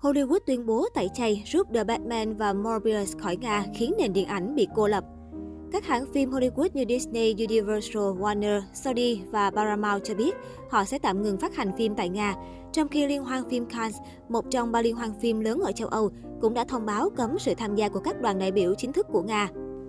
Hollywood tuyên bố tẩy chay rút The Batman và Morbius khỏi Nga khiến nền điện ảnh bị cô lập. Các hãng phim Hollywood như Disney, Universal, Warner, Sony và Paramount cho biết họ sẽ tạm ngừng phát hành phim tại Nga, trong khi Liên hoan phim Cannes, một trong ba liên hoan phim lớn ở châu Âu, cũng đã thông báo cấm sự tham gia của các đoàn đại biểu chính thức của Nga.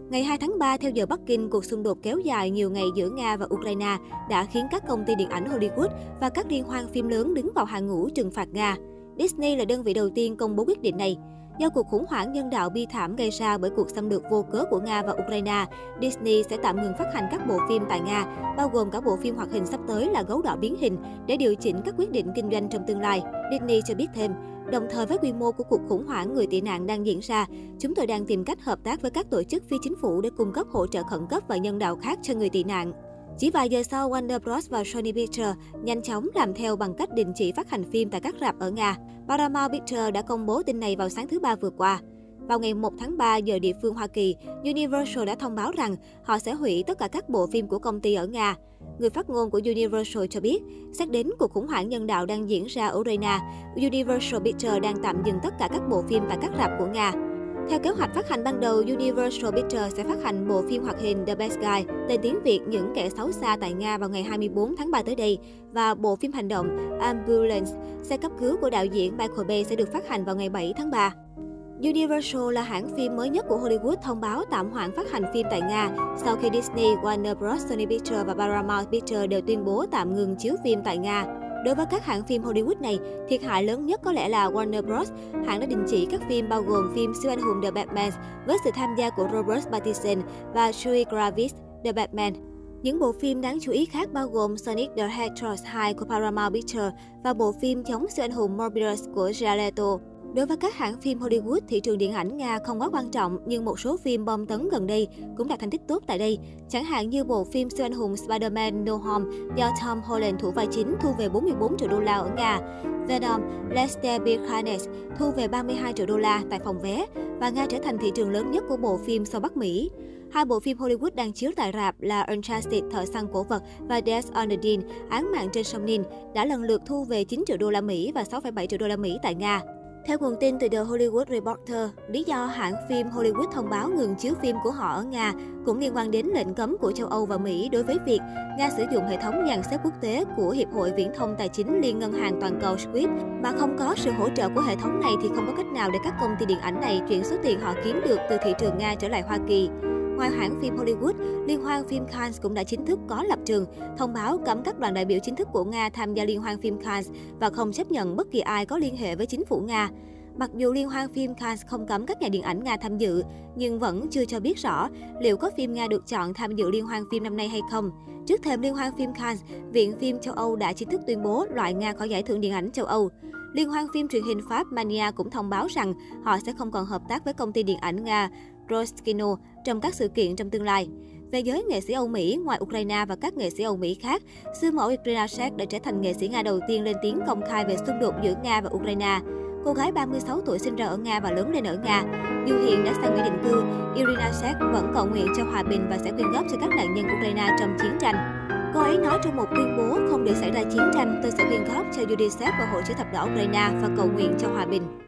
Ngày 2 tháng 3, theo giờ Bắc Kinh, cuộc xung đột kéo dài nhiều ngày giữa Nga và Ukraine đã khiến các công ty điện ảnh Hollywood và các liên hoan phim lớn đứng vào hàng ngũ trừng phạt Nga. Disney là đơn vị đầu tiên công bố quyết định này. Do cuộc khủng hoảng nhân đạo bi thảm gây ra bởi cuộc xâm lược vô cớ của Nga và Ukraine, Disney sẽ tạm ngừng phát hành các bộ phim tại Nga, bao gồm cả bộ phim hoạt hình sắp tới là Gấu đỏ biến hình, để điều chỉnh các quyết định kinh doanh trong tương lai. Disney cho biết thêm, đồng thời với quy mô của cuộc khủng hoảng người tị nạn đang diễn ra, chúng tôi đang tìm cách hợp tác với các tổ chức phi chính phủ để cung cấp hỗ trợ khẩn cấp và nhân đạo khác cho người tị nạn. Chỉ vài giờ sau, Warner Bros và Sony Pictures nhanh chóng làm theo bằng cách đình chỉ phát hành phim tại các rạp ở Nga. Paramount Pictures đã công bố tin này vào sáng thứ Ba vừa qua. Vào ngày 1 tháng 3 giờ địa phương Hoa Kỳ, Universal đã thông báo rằng họ sẽ hủy tất cả các bộ phim của công ty ở Nga. Người phát ngôn của Universal cho biết, xét đến cuộc khủng hoảng nhân đạo đang diễn ra ở Ukraine, Universal Pictures đang tạm dừng tất cả các bộ phim tại các rạp của Nga. Theo kế hoạch phát hành ban đầu, Universal Pictures sẽ phát hành bộ phim hoạt hình The Best Guy, tên tiếng Việt Những kẻ xấu xa tại Nga vào ngày 24 tháng 3 tới đây, và bộ phim hành động Ambulance, xe cấp cứu của đạo diễn Michael Bay sẽ được phát hành vào ngày 7 tháng 3. Universal là hãng phim mới nhất của Hollywood thông báo tạm hoãn phát hành phim tại Nga sau khi Disney, Warner Bros, Sony Pictures và Paramount Pictures đều tuyên bố tạm ngừng chiếu phim tại Nga. Đối với các hãng phim Hollywood này, thiệt hại lớn nhất có lẽ là Warner Bros. Hãng đã đình chỉ các phim bao gồm phim siêu anh hùng The Batman với sự tham gia của Robert Pattinson và Zoe Kravitz, The Batman. Những bộ phim đáng chú ý khác bao gồm Sonic the Hedgehog 2 của Paramount Pictures và bộ phim chống siêu anh hùng Morbius của Jared Leto. Đối với các hãng phim Hollywood, thị trường điện ảnh Nga không quá quan trọng, nhưng một số phim bom tấn gần đây cũng đạt thành tích tốt tại đây. Chẳng hạn như bộ phim siêu anh hùng Spider-Man No Home do Tom Holland thủ vai chính thu về 44 triệu đô la ở Nga. Venom, Lester Be Carnage thu về 32 triệu đô la tại phòng vé và Nga trở thành thị trường lớn nhất của bộ phim sau Bắc Mỹ. Hai bộ phim Hollywood đang chiếu tại rạp là Uncharted Thợ săn cổ vật và Death on the Dean, Án mạng trên sông Nin đã lần lượt thu về 9 triệu đô la Mỹ và 6,7 triệu đô la Mỹ tại Nga. Theo nguồn tin từ The Hollywood Reporter, lý do hãng phim Hollywood thông báo ngừng chiếu phim của họ ở Nga cũng liên quan đến lệnh cấm của châu Âu và Mỹ đối với việc Nga sử dụng hệ thống dàn xếp quốc tế của Hiệp hội Viễn thông Tài chính Liên ngân hàng toàn cầu SWIFT. Mà không có sự hỗ trợ của hệ thống này thì không có cách nào để các công ty điện ảnh này chuyển số tiền họ kiếm được từ thị trường Nga trở lại Hoa Kỳ. Ngoài hãng phim Hollywood, Liên hoan phim Cannes cũng đã chính thức có lập trường, thông báo cấm các đoàn đại biểu chính thức của Nga tham gia Liên hoan phim Cannes và không chấp nhận bất kỳ ai có liên hệ với chính phủ Nga. Mặc dù Liên hoan phim Cannes không cấm các nhà điện ảnh Nga tham dự, nhưng vẫn chưa cho biết rõ liệu có phim Nga được chọn tham dự Liên hoan phim năm nay hay không. Trước thềm Liên hoan phim Cannes, Viện phim châu Âu đã chính thức tuyên bố loại Nga khỏi giải thưởng điện ảnh châu Âu. Liên hoan phim truyền hình Pháp Mania cũng thông báo rằng họ sẽ không còn hợp tác với công ty điện ảnh Nga Roskino trong các sự kiện trong tương lai. Về giới nghệ sĩ Âu Mỹ, ngoài Ukraine và các nghệ sĩ Âu Mỹ khác, siêu mẫu Irina Shayk đã trở thành nghệ sĩ Nga đầu tiên lên tiếng công khai về xung đột giữa Nga và Ukraine. Cô gái 36 tuổi sinh ra ở Nga và lớn lên ở Nga. Dù hiện đã sang Mỹ định cư, Irina Shayk vẫn cầu nguyện cho hòa bình và sẽ quyên góp cho các nạn nhân Ukraine trong chiến tranh. Cô ấy nói trong một tuyên bố không để xảy ra chiến tranh, tôi sẽ quyên góp cho UNICEF và Hội chữ thập đỏ Ukraine và cầu nguyện cho hòa bình.